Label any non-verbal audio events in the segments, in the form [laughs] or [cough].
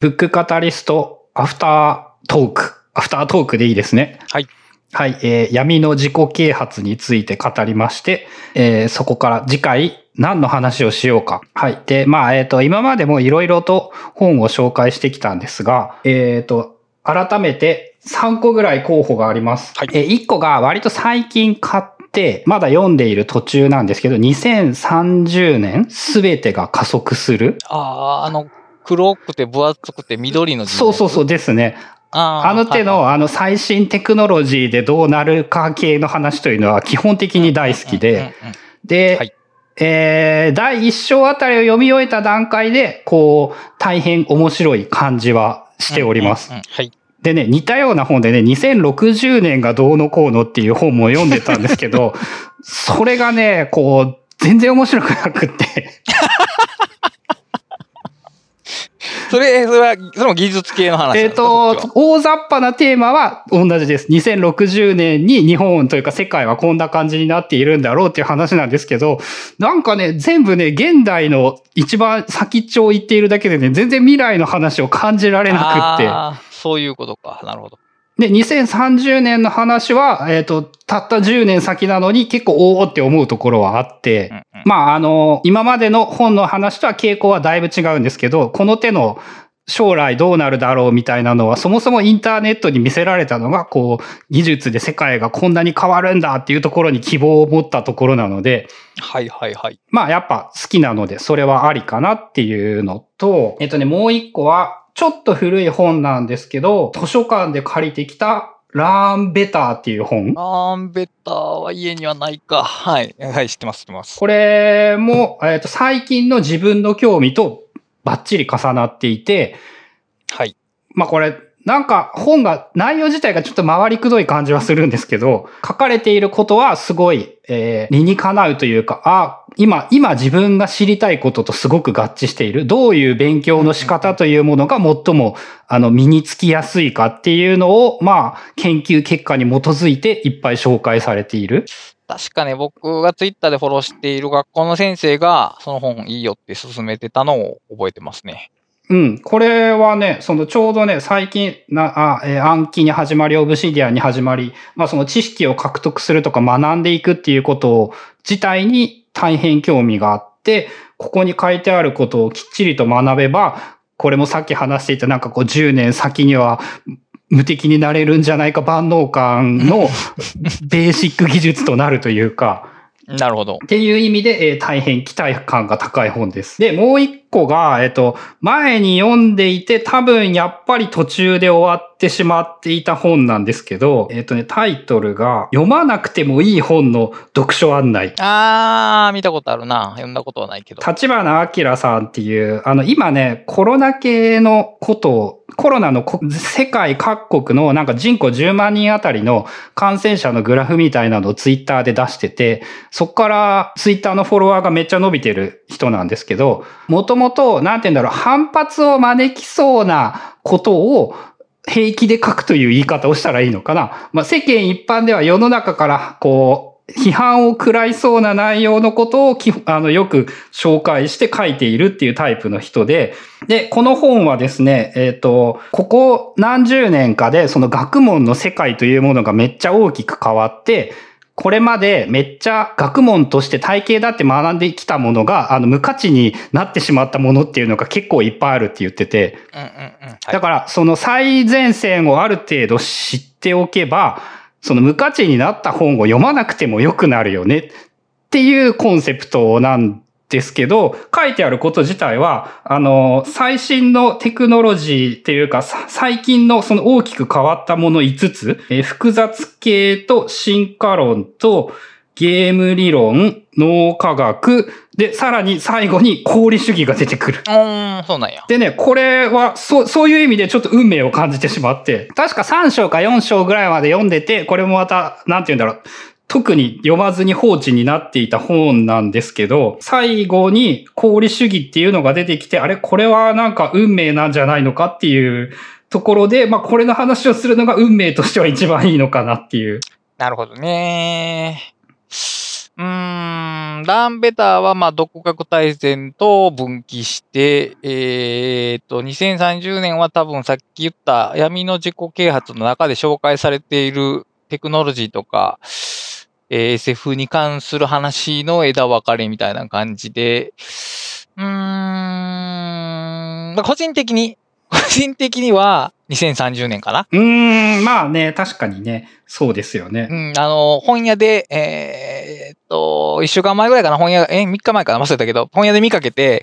ブックカタリストアフタートーク。アフタートークでいいですね。はい。はい、えー闇の自己啓発について語りまして、えーそこから次回何の話をしようか。はい。で、まあ、えっ、と、今までもいろいろと本を紹介してきたんですが、えっ、と、改めて3個ぐらい候補があります。はいえー1個が割と最近買って、まだ読んでいる途中なんですけど、2030年すべてが加速する。ああ、あの、黒くて分厚くて緑の字そうそうそうですね。あーあの手の、あの最新テクノロジーでどうなるか系の話というのは基本的に大好きで、で、はい。えー第一章あたりを読み終えた段階で、こう、大変面白い感じはしております。はい。でね、似たような本でね、2060年がどうのこうのっていう本も読んでたんですけど、[laughs] それがね、こう、全然面白くなくって、それ、それは、それも技術系の話えっと大雑把なテーマは同じです。2060年に日本というか世界はこんな感じになっているんだろうっていう話なんですけど、なんかね、全部ね、現代の一番先っちょを言っているだけでね、全然未来の話を感じられなくって。そういうことか。なるほど。で、2030年の話は、えっ、と、たった10年先なのに結構おおって思うところはあって、うんうん。まあ、あの、今までの本の話とは傾向はだいぶ違うんですけど、この手の将来どうなるだろうみたいなのは、そもそもインターネットに見せられたのが、こう、技術で世界がこんなに変わるんだっていうところに希望を持ったところなので、はいはいはい。まあやっぱ好きなので、それはありかなっていうのと、えっとね、もう一個は、ちょっと古い本なんですけど、図書館で借りてきた、ラーンベターっていう本。アンベッターは家にはないか。はい。はい、知ってます、知ってます。これも、えっと、最近の自分の興味とバッチリ重なっていて、はい。まあこれ、なんか本が、内容自体がちょっと回りくどい感じはするんですけど、書かれていることはすごい、えー理にかなうというか、あ、今、今自分が知りたいこととすごく合致している。どういう勉強の仕方というものが最も、あの、身につきやすいかっていうのを、まあ、研究結果に基づいていっぱい紹介されている。確かね、僕がツイッターでフォローしている学校の先生が、その本いいよって勧めてたのを覚えてますね。うん。これはね、そのちょうどね、最近、な、あ、えー暗記に始まり、オブシディアに始まり、まあその知識を獲得するとか学んでいくっていうことを、自体に大変興味があって、ここに書いてあることをきっちりと学べば、これもさっき話していたなんかこう10年先には無敵になれるんじゃないか万能感の [laughs] ベーシック技術となるというか、なるほど。っていう意味で、えー大変期待感が高い本です。で、もう一個が、えっ、と、前に読んでいて多分やっぱり途中で終わってしまっていた本なんですけど、えっ、とね、タイトルが、読まなくてもいい本の読書案内。あー、見たことあるな。読んだことはないけど。立花明さんっていう、あの、今ね、コロナ系のことを、コロナのこ世界各国のなんか人口10万人あたりの感染者のグラフみたいなのをツイッターで出してて、そこからツイッターのフォロワーがめっちゃ伸びてる人なんですけど、もともと、なんて言うんだろう、反発を招きそうなことを平気で書くという言い方をしたらいいのかな。まあ、世間一般では世の中からこう、批判を食らいそうな内容のことをきあのよく紹介して書いているっていうタイプの人で、で、この本はですね、えっ、と、ここ何十年かでその学問の世界というものがめっちゃ大きく変わって、これまでめっちゃ学問として体系だって学んできたものが、あの、無価値になってしまったものっていうのが結構いっぱいあるって言ってて、うんうんうん。はいだから、その最前線をある程度知っておけば、その無価値になった本を読まなくても良くなるよねっていうコンセプトなんですけど、書いてあること自体は、あの、最新のテクノロジーっていうか、さ最近のその大きく変わったもの5つ、えー複雑系と進化論とゲーム理論、脳科学、で、さらに最後に功利主義が出てくる。うーん、そうなんや。でね、これは、そう、そういう意味でちょっと運命を感じてしまって、確か3章か4章ぐらいまで読んでて、これもまた、なんて言うんだろう。特に読まずに放置になっていた本なんですけど、最後に功利主義っていうのが出てきて、あれ、これはなんか運命なんじゃないのかっていうところで、まあこれの話をするのが運命としては一番いいのかなっていう。なるほどね。うーん、ランベターは、まあ、独学大全と分岐して、えーっと、2030年は多分さっき言った闇の自己啓発の中で紹介されているテクノロジーとか、えー SF に関する話の枝分かれみたいな感じで、うーん、まあ個人的に、[laughs] 個人的には2030年かな。うーん、まあね、確かにね、そうですよね。うん、あの、本屋で、えーっと、一週間前ぐらいかな、本屋、え、三日前かな、忘れたけど、本屋で見かけて、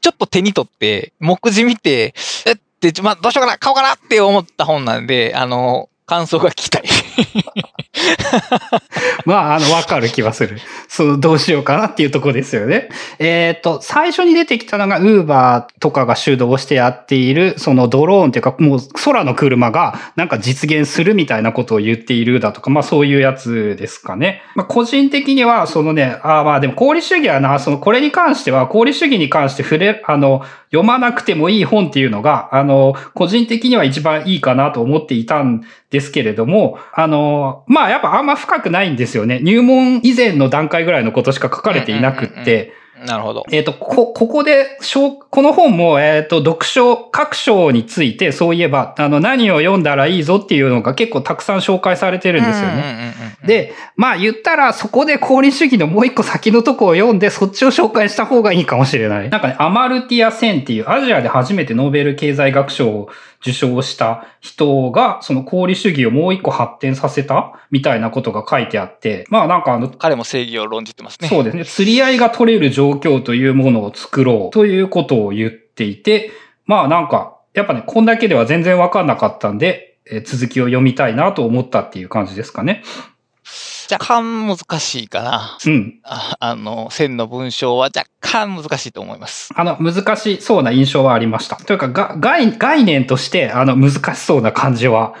ちょっと手に取って、目次見て、えって、まあ、どうしようかな、買おうかなって思った本なんで、あの、感想が聞きたい。[laughs] まあ、あの、わかる気はする。その、どうしようかなっていうとこですよね。えっ、と、最初に出てきたのが、ウーバーとかが主導してやっている、そのドローンっていうか、もう空の車がなんか実現するみたいなことを言っているだとか、まあそういうやつですかね。まあ個人的には、そのね、あまあでも功利主義はな、その、これに関しては、功利主義に関して触れ、あの、読まなくてもいい本っていうのが、あの、個人的には一番いいかなと思っていたんですけれども、あの、まあやっぱあんま深くないんですよね。入門以前の段階ぐらいのことしか書かれていなくって、うんうんうんうんなるほど。えっ、と、こ、ここで、小この本も、えっ、と、読書、各章について、そういえば、あの、何を読んだらいいぞっていうのが結構たくさん紹介されてるんですよね。で、まあ言ったらそこで功利主義のもう一個先のとこを読んでそっちを紹介した方がいいかもしれない。なんかね、アマルティア・センっていうアジアで初めてノーベル経済学賞を受賞した人がその功利主義をもう一個発展させたみたいなことが書いてあって、まあなんかあの、彼も正義を論じてますね。そうですね。釣り合いが取れる状況というものを作ろうということを言っていて、まあなんか、やっぱね、こんだけでは全然わかんなかったんで、えー続きを読みたいなと思ったっていう感じですかね。若干難しいかな。うん。ああの、線の文章は若干難しいと思います。あの、難しそうな印象はありました。というか、が概、概念として、あの、難しそうな感じは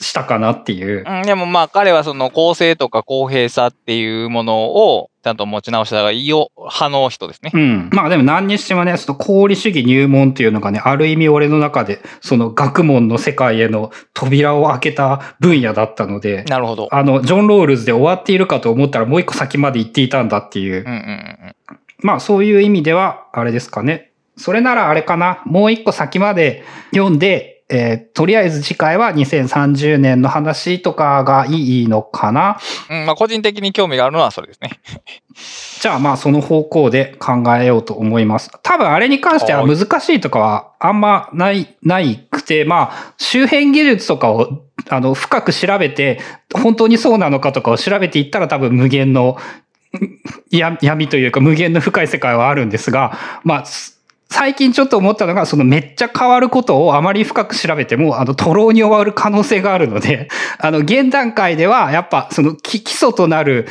したかなっていう。うん、でもまあ彼はその公正とか公平さっていうものをちゃんと持ち直した方がいいよ派の人ですねう。ん。まあでも何にしてもね、その功利主義入門っていうのがね、ある意味俺の中で、その学問の世界への扉を開けた分野だったので、なるほど。あの、ジョン・ロールズで終わっているかと思ったらもう一個先まで行っていたんだっていううんうんうん。まあそういう意味では、あれですかね。それならあれかな。もう一個先まで読んで、えーとりあえず次回は2030年の話とかがいいのかな？うん、まあ個人的に興味があるのはそれですね。[laughs] じゃあまあその方向で考えようと思います。多分あれに関しては難しいとかはあんまない、ないくて、まあ周辺技術とかをあの深く調べて、本当にそうなのかとかを調べていったら多分無限のや闇というか無限の深い世界はあるんですが、まあ、す最近ちょっと思ったのが、そのめっちゃ変わることをあまり深く調べても、あの、徒労に終わる可能性があるので、あの、現段階では、やっぱ、その基基礎となる、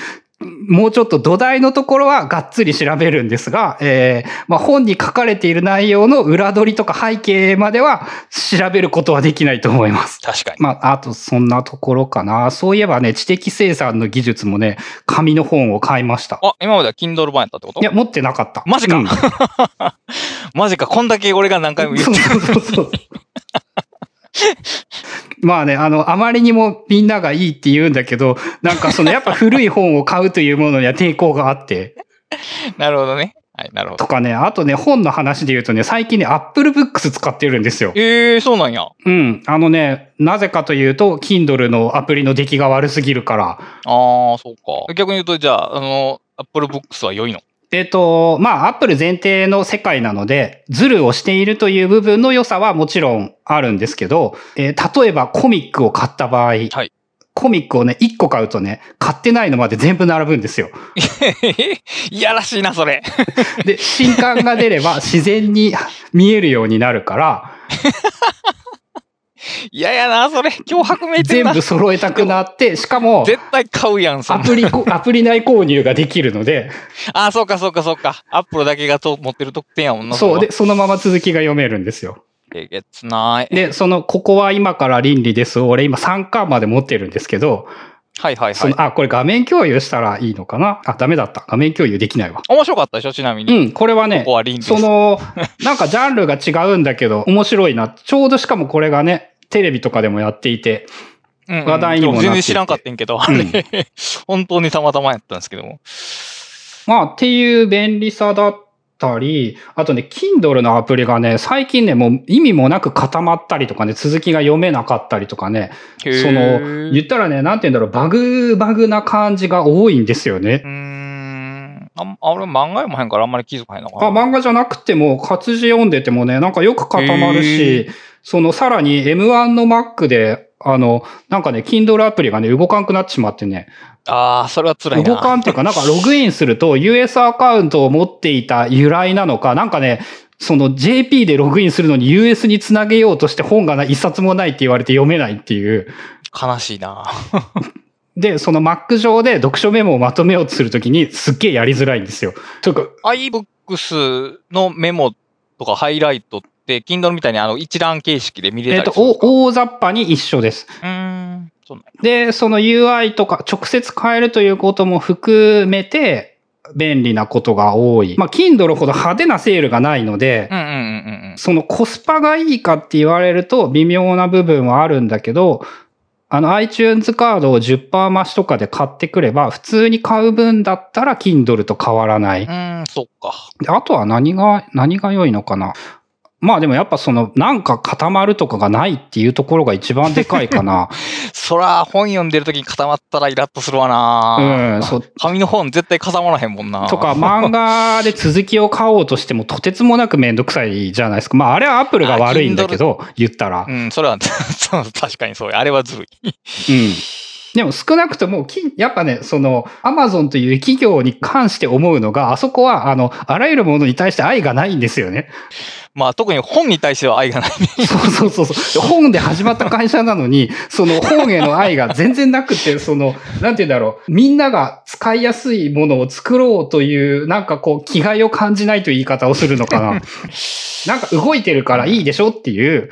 もうちょっと土台のところはがっつり調べるんですが、えーまあ、本に書かれている内容の裏取りとか背景までは調べることはできないと思います。確かに。まあ、あとそんなところかな。そういえばね、知的生産の技術もね、紙の本を買いました。あ、今までは Kindle 版やったってこと？いや、持ってなかった。マジかうん [laughs] マジか、こんだけ俺が何回も言ってそうそうそう。[laughs] まあね、あの、あまりにもみんながいいって言うんだけど、なんかそのやっぱ古い本を買うというものには抵抗があって、[laughs] なるほどね。はい、なるほど。とかね、あとね、本の話で言うとね、最近ね、Apple Books 使ってるんですよ。ええー、そうなんや。うん。あのね、なぜかというと、Kindle のアプリの出来が悪すぎるから。ああ、そうか。逆に言うと、じゃあ、あの、Apple Books は良いの？えっ、と、まあ、Apple 前提の世界なので、ズルをしているという部分の良さはもちろんあるんですけど、えー例えばコミックを買った場合、はいコミックをね、1個買うとね、買ってないのまで全部並ぶんですよ。[laughs] いやらしいな、それ。で、新刊が出れば自然に見えるようになるから、[laughs] いややな、それ。脅迫めいて。全部揃えたくなって、しかも、絶対買うやん、アプリこ、アプリ内購入ができるので、ああ、そうか、そうか、そうか。アップルだけがと持ってる特典やもんな。そう、で。で、そのまま続きが読めるんですよ。えげつない。で、その、ここは今から倫理です。俺今3巻まで持ってるんですけど、はいはいはい。その、あ、これ画面共有したらいいのかな？あ、ダメだった。画面共有できないわ。面白かったでしょ、ちなみに。うん、これはねここ、は。その、なんかジャンルが違うんだけど、面白いな。ちょうどしかもこれがね、テレビとかでもやっていて、うんうん話題にもなって全然知らんかったんけど、あれ、[laughs] 本当にたまたまやったんですけども。まあ、っていう便利さだったり、あとね、Kindle のアプリがね、最近ね、もう意味もなく固まったりとかね、続きが読めなかったりとかね、その、言ったらね、なんて言うんだろう、バグ、バグな感じが多いんですよねうー。ん。あんあ俺漫画読まへんからあんまり気づかへんのかな。あ、漫画じゃなくても、活字読んでてもね、なんかよく固まるし、その、さらに M1 の Mac で、あの、なんかね、Kindle アプリがね、動かんくなってしまってね、ああ、それは辛いな。動かんっていうか、なんかログインすると US アカウントを持っていた由来なのか、なんかね、その JP でログインするのに US につなげようとして本がな一冊もないって言われて読めないっていう。悲しいな。[laughs] で、その Mac 上で読書メモをまとめようとするときにすっげえやりづらいんですよ。というか、iBooks のメモとかハイライトって、Kindle みたいにあの一覧形式で見れえっと、たりするんですか、お大雑把に一緒です。うーん。そで、その UI とか直接変えるということも含めて便利なことが多い。まあ、Kindle ほど派手なセールがないので、うんうんうんうんそのコスパがいいかって言われると微妙な部分はあるんだけど、あの iTunes カードを10%増しとかで買ってくれば、普通に買う分だったら Kindle と変わらない。うん、そっか。であとは何が、何が良いのかな？まあでもやっぱそのなんか固まるとかがないっていうところが一番でかいかな。[laughs] そら、本読んでる時に固まったらイラッとするわな。うん、そう。紙の本絶対固まらへんもんな。とか、漫画で続きを買おうとしてもとてつもなくめんどくさいじゃないですか。まああれはアップルが悪いんだけど、言ったらう。ん、それは、[laughs] 確かにそうや。あれはずるい。うん。でも少なくとも、きやっぱね、その、アマゾンという企業に関して思うのが、あそこは、あの、あらゆるものに対して愛がないんですよね。まあ、特に本に対しては愛がないね。そうそうそうそう。本で始まった会社なのに、その本への愛が全然なくて、その、なんて言うんだろう。みんなが使いやすいものを作ろうという、なんかこう、気概を感じないという言い方をするのかな。[laughs] なんか動いてるからいいでしょっていう、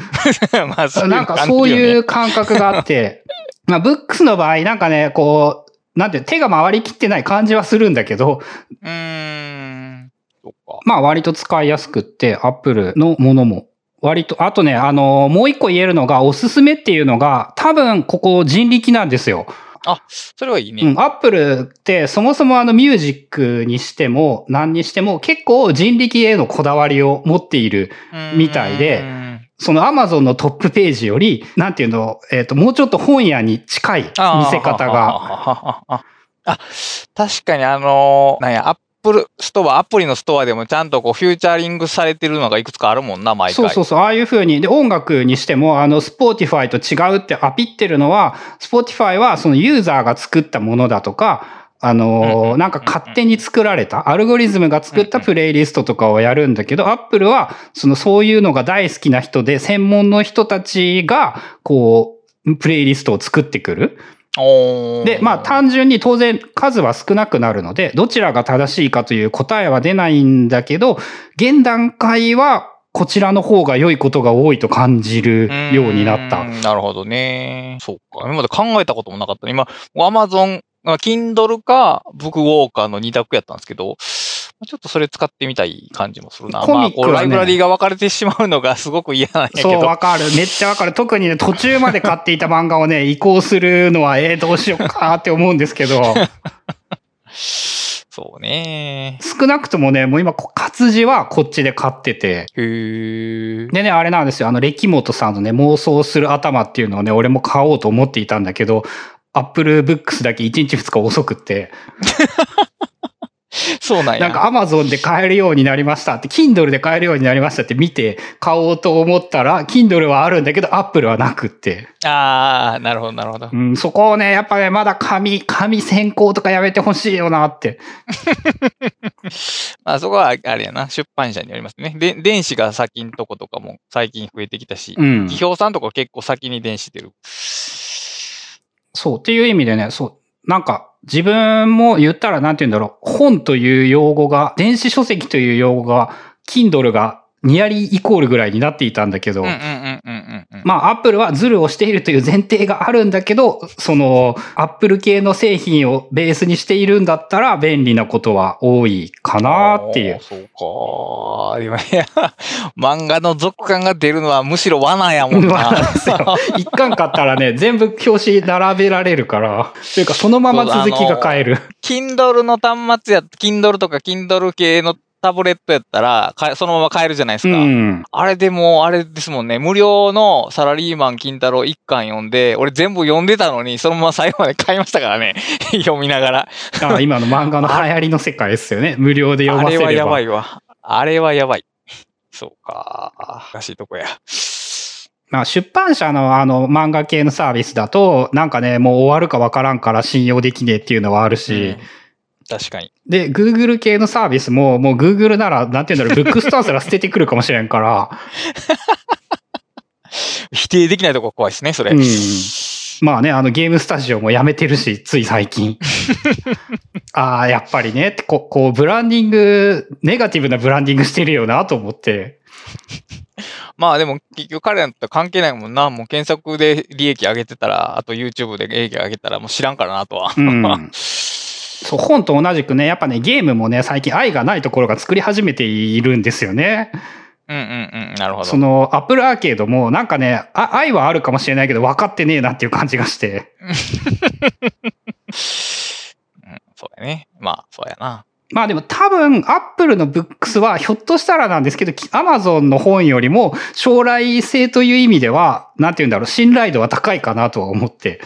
[laughs] まあ、なんかそういう感覚があって、まあ、ブックスの場合、なんかね、こう、なんていう手が回りきってない感じはするんだけど、うーん。まあ割と使いやすくって、アップルのものも。割と、あとね、あの、もう一個言えるのが、おすすめっていうのが、多分ここ人力なんですよ。あ、それはいいね。うん、アップルってそもそもあのミュージックにしても何にしても結構人力へのこだわりを持っているみたいでうんそのアマゾンのトップページより、なんていうの、えっ、と、もうちょっと本屋に近い見せ方が。が。あ、確かにあの、なんや、アップルストア、アプリのストアでもちゃんとこうフューチャリングされてるのがいくつかあるもんな、毎回。そうそうそう、ああいう風に。で、音楽にしても、あの、スポーティファイと違うってアピってるのは、スポーティファイはそのユーザーが作ったものだとか、あのー、なんか勝手に作られた、アルゴリズムが作ったプレイリストとかをやるんだけど、アップルは、そのそういうのが大好きな人で、専門の人たちが、こう、プレイリストを作ってくる。で、まあ単純に当然数は少なくなるので、どちらが正しいかという答えは出ないんだけど、現段階はこちらの方が良いことが多いと感じるようになったなるほどね。そうか。今まで考えたこともなかった。今、アマゾン、Kindle か、ブックウォーカーの二択やったんですけど、ちょっとそれ使ってみたい感じもするな。コミックはねまあ、こうライブラリーが分かれてしまうのが [laughs] すごく嫌なんやけど。そう、わかる。めっちゃわかる。特にね、途中まで買っていた漫画をね、[laughs] 移行するのは、えー、どうしようかって思うんですけど、[laughs] そうね。少なくともね、もう今、活字はこっちで買ってて、へー。でね、あれなんですよ。あの、歴本さんのね、妄想する頭っていうのをね、俺も買おうと思っていたんだけど、アップルブックスだけ1日2日遅くって、[laughs] そうなんや。なんか Amazon で買えるようになりましたって、Kindle で買えるようになりましたって見て買おうと思ったら、Kindle はあるんだけど Apple はなくって。ああ、なるほど、なるほどう。ん、そこをね、やっぱね、まだ紙、紙先行とかやめてほしいよなって。[laughs] まあそこはあれやな、出版社によりますね。で、電子が先んとことかも最近増えてきたし、うん。企業さんとか結構先に電子出る。そう。っていう意味でね、そう。なんか、自分も言ったらなんて言うんだろう。本という用語が、電子書籍という用語が、Kindle がニアリーイコールぐらいになっていたんだけど、まあ、アップルはズルをしているという前提があるんだけど、その、アップル系の製品をベースにしているんだったら便利なことは多いかなっていう。そうか。今、いや、[laughs] 漫画の続刊が出るのはむしろ罠やもんな。[laughs] 一巻買ったらね、全部表紙並べられるから、というかそのまま続きが買える。Kindle の端末や、Kindle とか Kindle 系のタブレットやったら、そのまま買えるじゃないですか。うん、あれでも、あれですもんね。無料のサラリーマン金太郎一巻読んで、俺全部読んでたのに、そのまま最後まで買いましたからね。[laughs] 読みながら。あ今の漫画の流行りの世界ですよね。[laughs] 無料で読ませれば。あれはやばいわ。あれはやばい。そうか。難しいとこや。まあ、出版社のあの漫画系のサービスだと、なんかね、もう終わるかわからんから信用できねえっていうのはあるし、うん確かに。で、Google 系のサービスも、もう Google なら、なんて言うんだろう、ブックストアすら捨ててくるかもしれんから。[laughs] 否定できないとこ怖いですね、それ。うん。まあね、あのゲームスタジオもやめてるし、つい最近。[laughs] ああ、やっぱりね、ここう、ブランディング、ネガティブなブランディングしてるよなと思って。[laughs] まあでも結局彼らと関係ないもんな。もう検索で利益上げてたら、あと YouTube で利益上げたらもう知らんからなとは。うんそう、本と同じくね、やっぱね、ゲームもね、最近愛がないところが作り始めているんですよね。うんうんうん。なるほど。その、アップルアーケードも、なんかね、あ愛はあるかもしれないけど、分かってねえなっていう感じがして。[laughs] うん、そうやね。まあ、そうやな。まあでも多分、アップルのブックスはひょっとしたらなんですけど、アマゾンの本よりも将来性という意味では、なんて言うんだろう、信頼度は高いかなとは思って。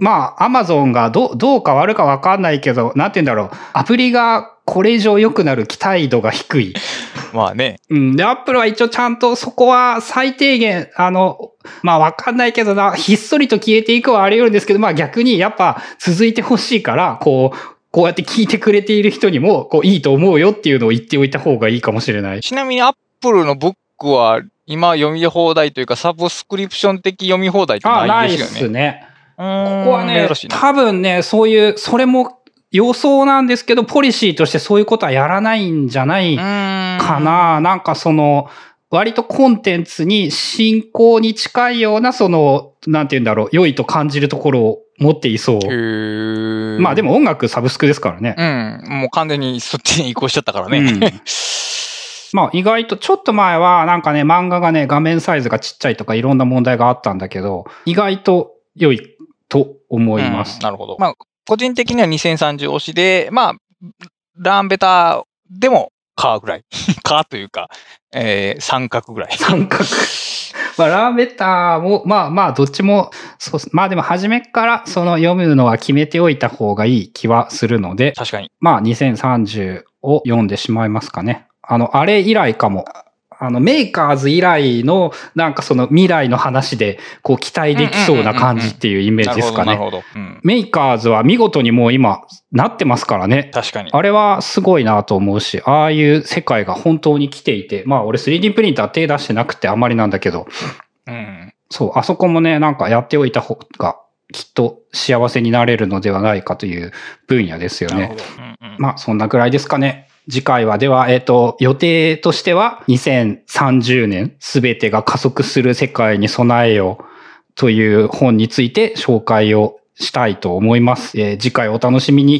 まあ、アマゾンがどどう変わるかわかんないけど、なんて言うんだろう、アプリがこれ以上良くなる期待度が低い。[laughs] まあね。うん。で、アップルは一応ちゃんとそこは最低限、あの、まあわかんないけどな、ひっそりと消えていくはあり得るんですけど、まあ逆にやっぱ続いてほしいから、こう、こうやって聞いてくれている人にも、こう、いいと思うよっていうのを言っておいた方がいいかもしれない。ちなみに、アップルのブックは、今読み放題というか、サブスクリプション的読み放題ってないですよね。あ、ないっすね。ここはね、多分ね、そういう、それも予想なんですけど、ポリシーとしてそういうことはやらないんじゃないかな。なんかその、割とコンテンツに進行に近いような、その、なんて言うんだろう、良いと感じるところを持っていそう。まあでも音楽サブスクですからね。うん。もう完全にそっちに移行しちゃったからね。うん、[laughs] まあ意外とちょっと前はなんかね漫画がね画面サイズがちっちゃいとかいろんな問題があったんだけど、意外と良いと思います。うん、なるほど。まあ個人的には2030推しで、まあランベターでもカーぐらい。[laughs] カーというか、えー、三角ぐらい。三角。まあ、ラーベターも、まあまあ、どっちも、そうまあでも、初めからその読むのは決めておいた方がいい気はするので、確かに。まあ、2030を読んでしまいますかね。あの、あれ以来かも。あの、メーカーズ以来の、なんかその未来の話で、こう期待できそうな感じっていうイメージですかね。メーカーズは見事にもう今、なってますからね。確かに。あれはすごいなと思うし、ああいう世界が本当に来ていて、まあ俺 3D プリンター手出してなくてあんまりなんだけど、うん。そう、あそこもね、なんかやっておいた方が、きっと幸せになれるのではないかという分野ですよね。うんうん、まあ、そんなくらいですかね。次回は、では、えっ、ー、と、予定としては、2030年、すべてが加速する世界に備えようという本について紹介をしたいと思います。えー、次回お楽しみに。